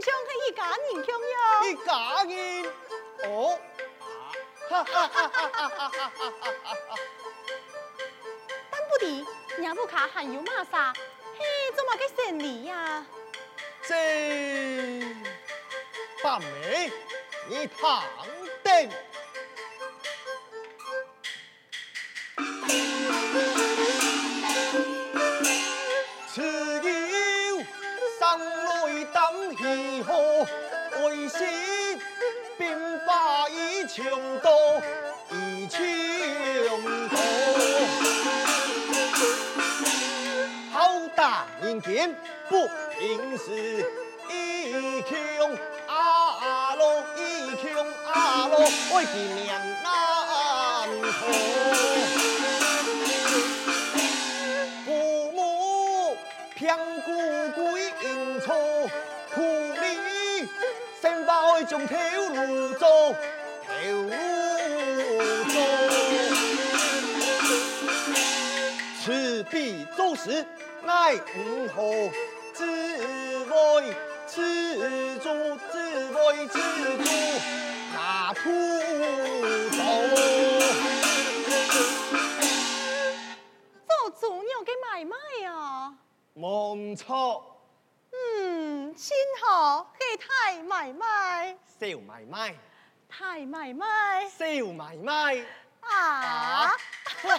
亲像是一家人共样。一家人？哦，哈哈哈哈哈哈！但不敌，娘不卡还有玛莎，嘿，怎么个神力呀？这八妹，你躺定。大人间不平时，一穷阿罗，一穷阿罗，为其娘难托。香菇归阴错，苦力生发会将头颅做，头颅做。此必做事乃唔好，自为自主，自为自主，那土豆。做猪肉给买卖啊！冇错，嗯，亲好给太买卖，小买卖，太买卖，小买卖啊！冇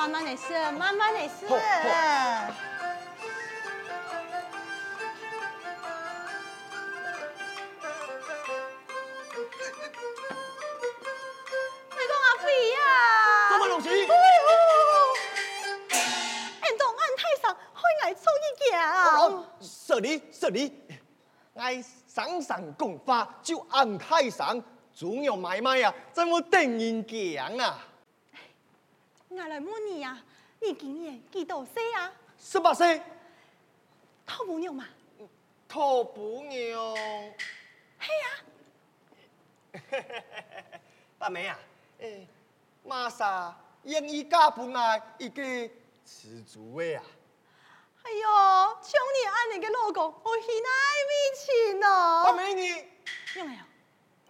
俺当俺太上开爱做一件。是你是你，爱上上公法就安太上，猪肉买卖啊，怎么等人讲啊？我来问你呀，你今年几多岁啊？十八岁。头不牛嘛？头不牛。嘿呀！大妹啊，诶，玛莎愿意嫁不爱一个吃猪味啊？哎呦，像你安尼个老公，我喜爱未亲哦。大妹你，用没有？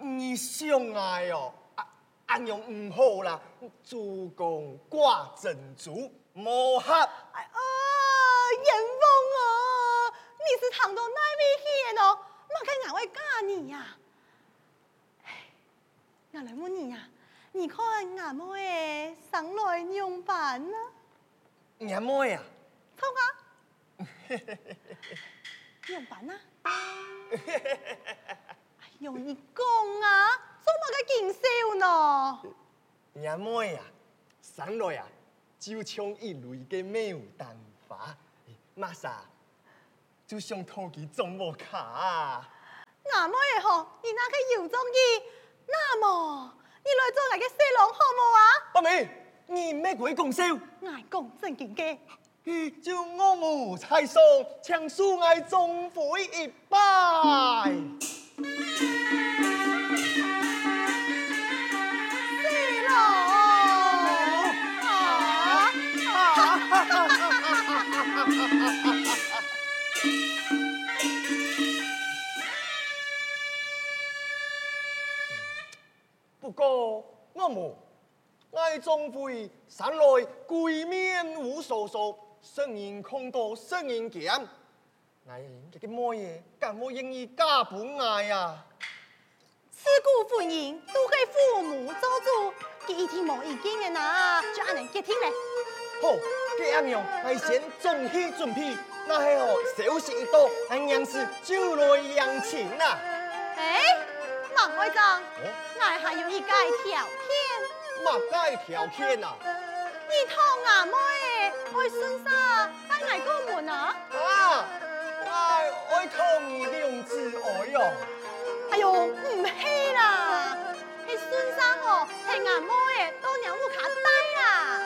你相爱哦。安用唔好啦，主公挂珍珠，莫吓。哎啊，严峰哦，你是唐到哪边去哦？哪看哪位嫁你呀？哎，我来问你呀，你看俺妹上来用饭呢？俺妹呀？错啊。用饭呢？哎呦，你讲啊！做乜个劲少呢？阿妹啊，上来啊，就像一类嘅牡丹花，玛莎就像土鸡种木卡啊。阿妹嗬，你那个有中意，那么你来做那个细郎好冇啊？阿妹，你咩鬼讲笑？爱讲正经嘅，就我无才数，请恕爱总会一拜。过我无爱总会上来鬼面无所说，声音空多，声音强。哎，这个么嘢，干我愿意嫁不爱呀？自古婚姻都系父母做主。佢一天冇意见嘅呐，就按人接听咧。好，这样样，我先准备准备，那系哦，休息一多，俺娘子就来养亲啦。哎，孟会长，我还有一个条件。条件啊？你同阿妹爱孙沙带来过门啊？啊，我我同你两姊妹哟。哎呦，唔系啦，系孙沙哦，系阿妹诶，到娘屋卡呆啦。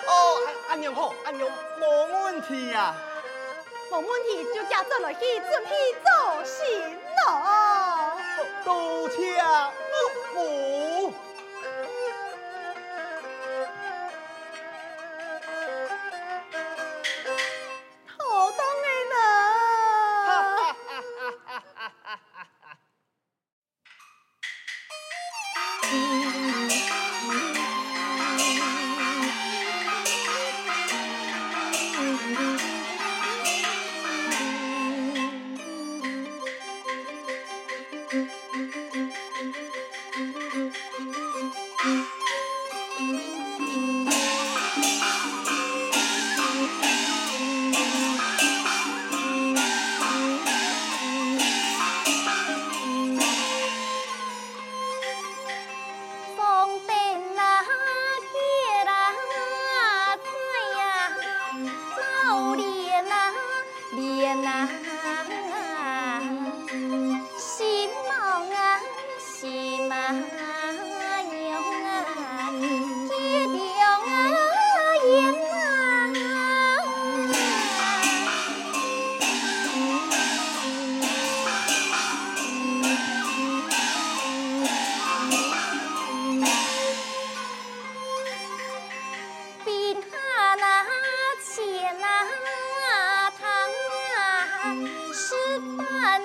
哦，阿娘好，阿娘冇问题呀。冇问题，就嫁做落去准备做新郎。多谢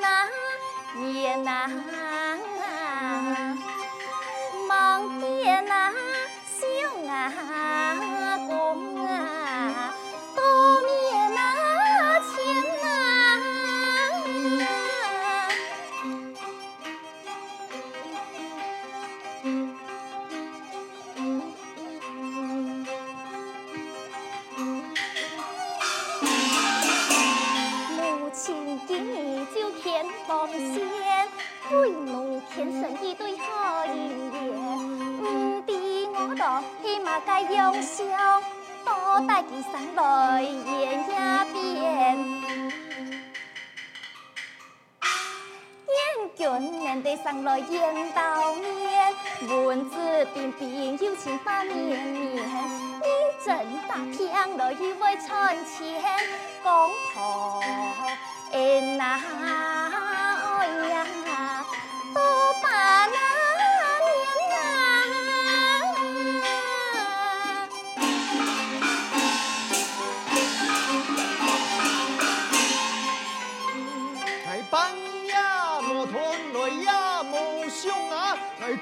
那也难，望见那小啊。上来见到面，文质彬彬，有情把绵绵，你真打听了一位传千，公婆恩哪。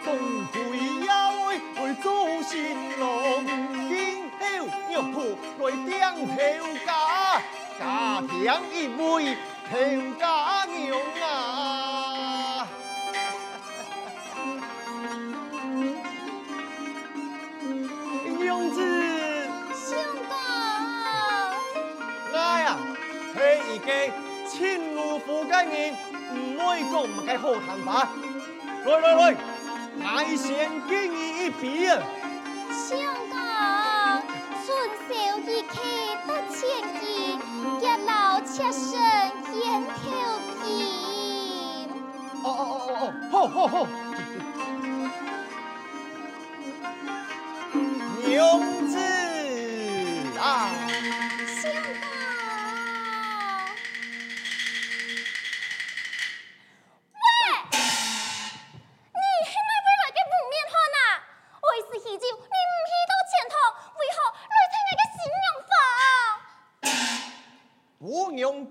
总归要为为做新郎，今后玉铺来点头家，家庭一位头家娘啊！娘子，相公，哎呀，系一个亲如父的人，唔会讲唔该好谈吧？来来来。我先给你一笔啊！相公，春宵一刻不千金，一老妾身烟头金。哦哦哦哦哦，好好好。娘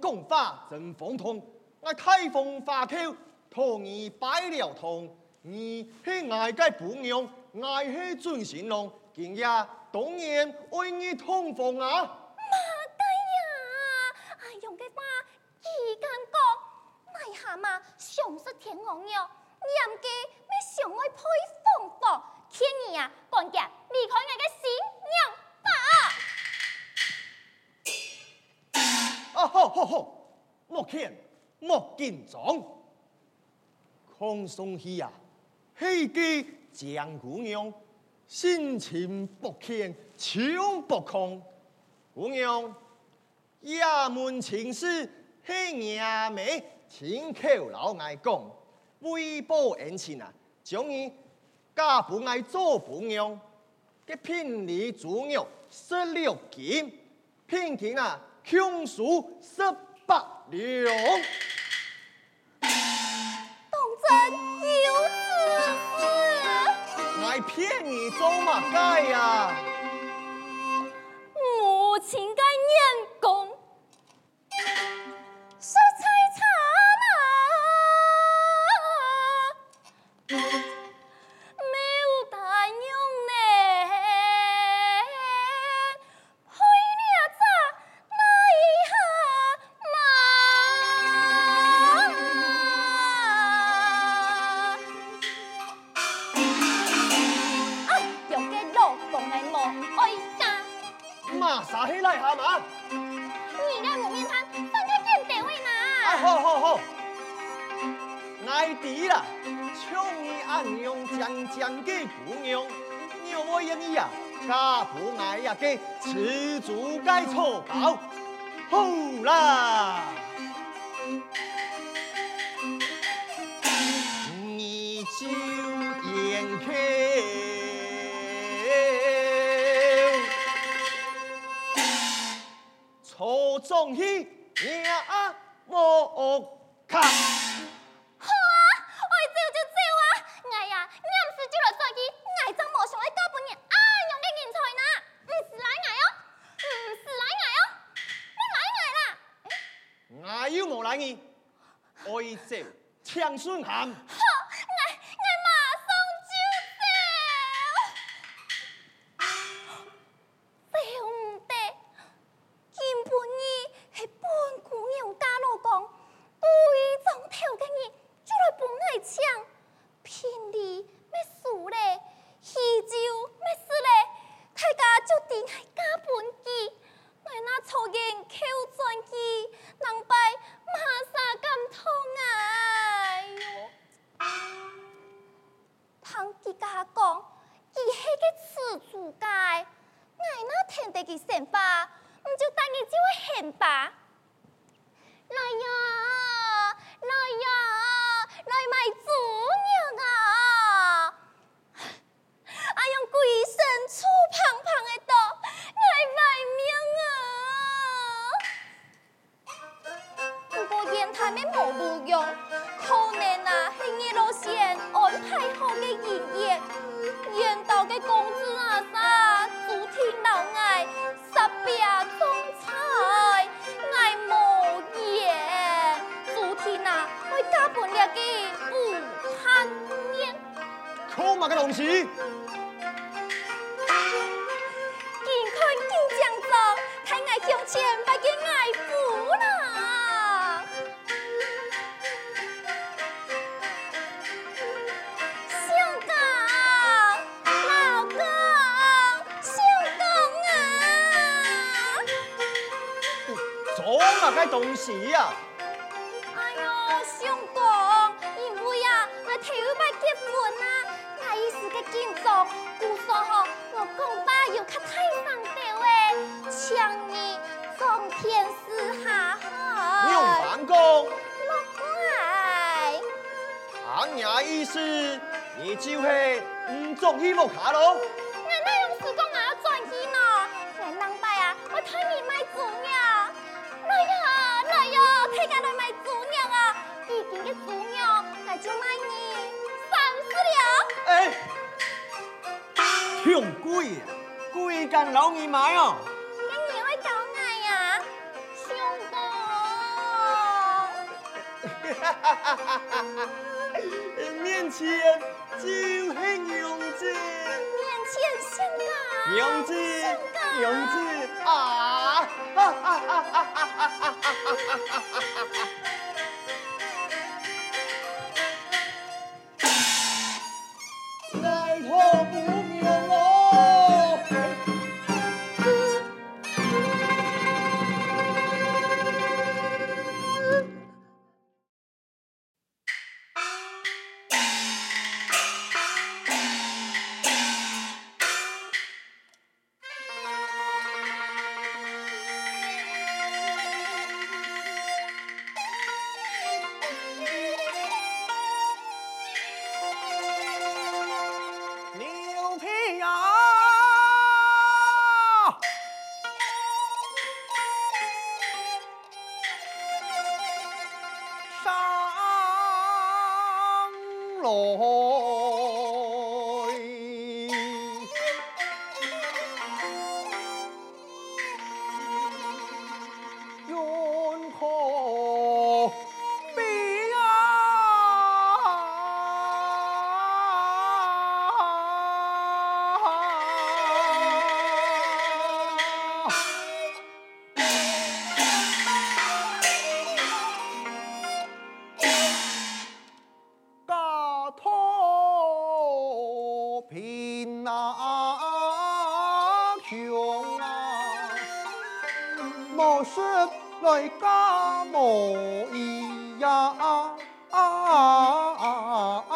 共花争风筒，我开封花轿托你拜了堂，你是爱个姑娘，爱是准新郎，今夜当然为你通风啊！妈的呀，哎用嘅话几敢讲，奈下嘛上识天王哟，严家咩上爱配凤凰，天儿啊，赶紧离开。劝，莫紧张。康松熙啊，嘿个蒋姑娘，心情不欠，情不空。姑娘，衙门情事，嘿娘妹请口老爱讲，为报恩情啊，将你嫁不爱做姑娘，给聘礼猪肉十六斤，聘金啊，穷数十八两。当真有此事？爱骗你做嘛该呀？母亲该念啥黑癞蛤蟆你那我面瘫半天见得为难。好好好。爱弟啦，唱你阿娘讲讲给姑娘娘我呀呀家父爱呀给吃足该错劳好啦。就点开送去啊啊我靠好啊我照就照啊。哎呀你不是就来算机你还装模像我一啊用的人才呢嗯是奶嗯是奶奶我啦。哎我又没来你我一直强孙涵嘛该东西呀、哎呦，相公，因为啊，我头又结婚啊，那意思个紧张，故说吼，我公爸又较太上得喂，请你总天下海。用办公。莫怪。俺娘意思，你就会唔做起莫卡喽。用贵啊，贵干老二妈哦。跟你会搞爱呀，相公。面前就很勇字。面前相公。勇字，勇字啊！哈哈哈哈哈哈哈哈哈！莫说来家莫依呀。啊啊啊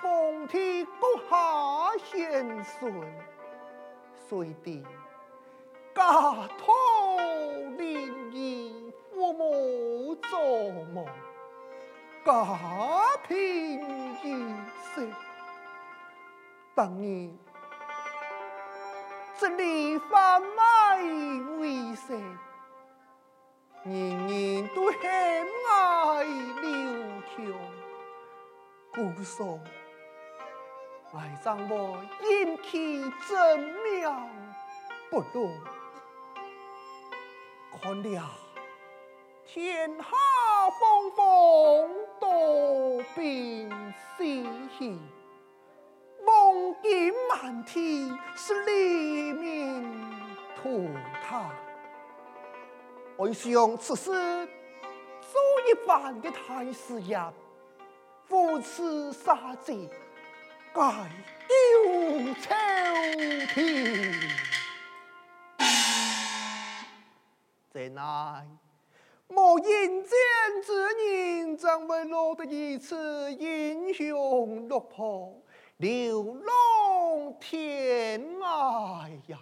奉天阁下贤顺，遂地家徒林荫，父母早亡，家贫如洗。当年这里贩卖为生，人人都恨爱刘强，故说。爱上我阴气真妙不如，看了天下风风多变喜气，梦境满天是黎明图塔。我想此事做一番的大事业，扶持杀贼。改丢朝廷，怎奈莫引荐之人，怎会落得一次英雄落魄，流浪天涯呀？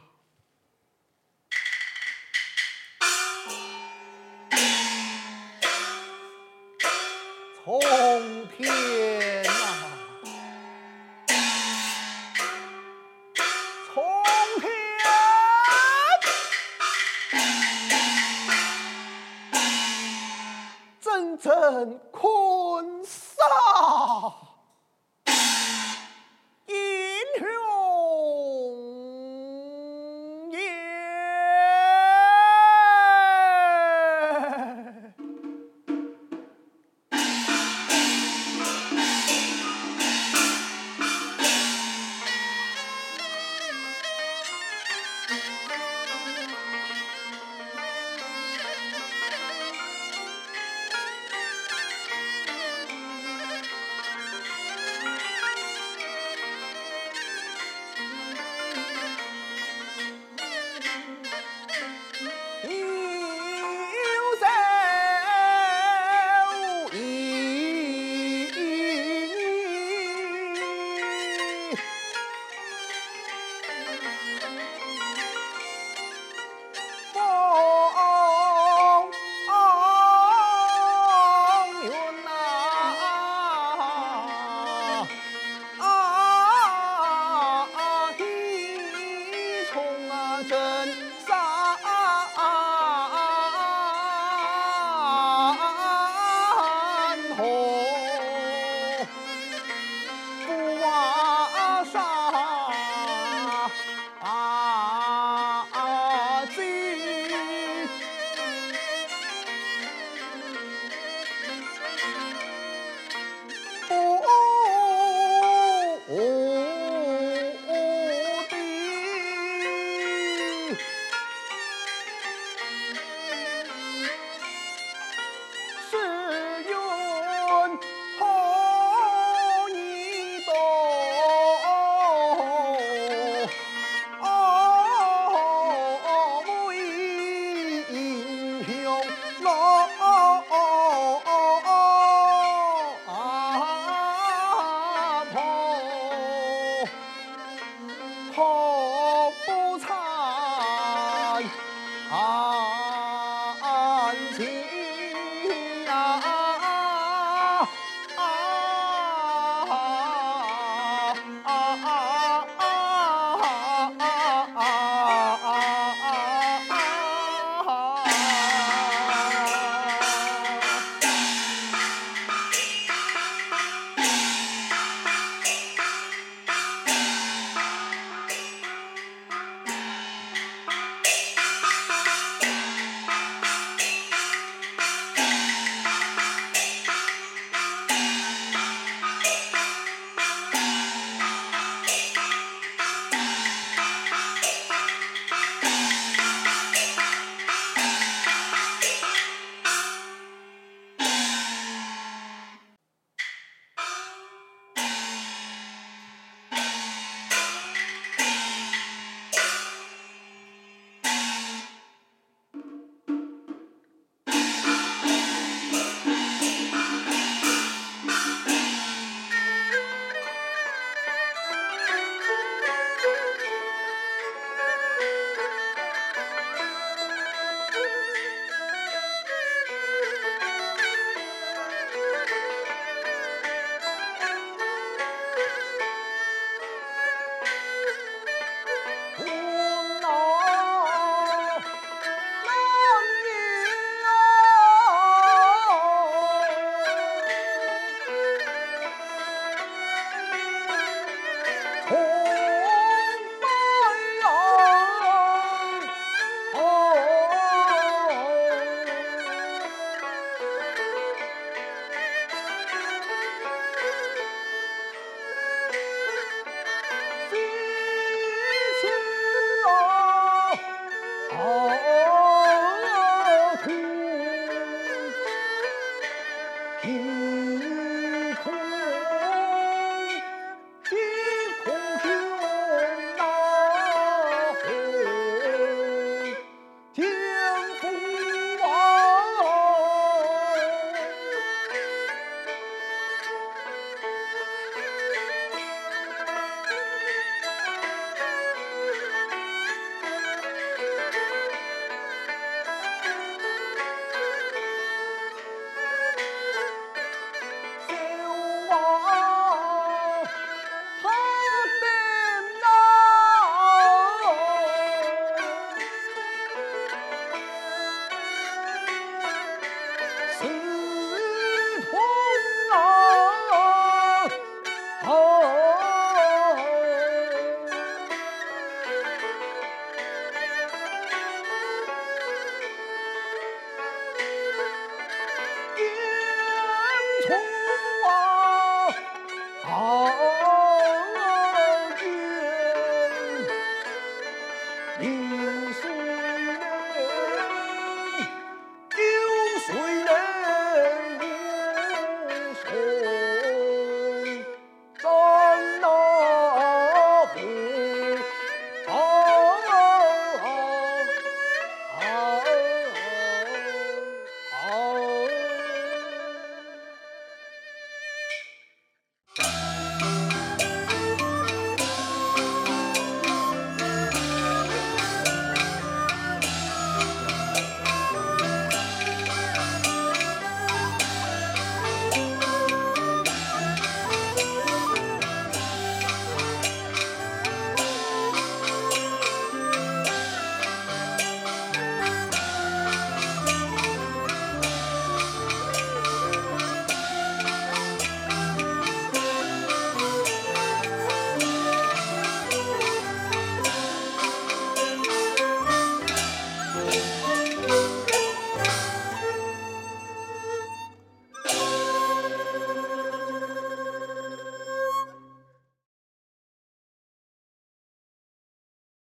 从天真可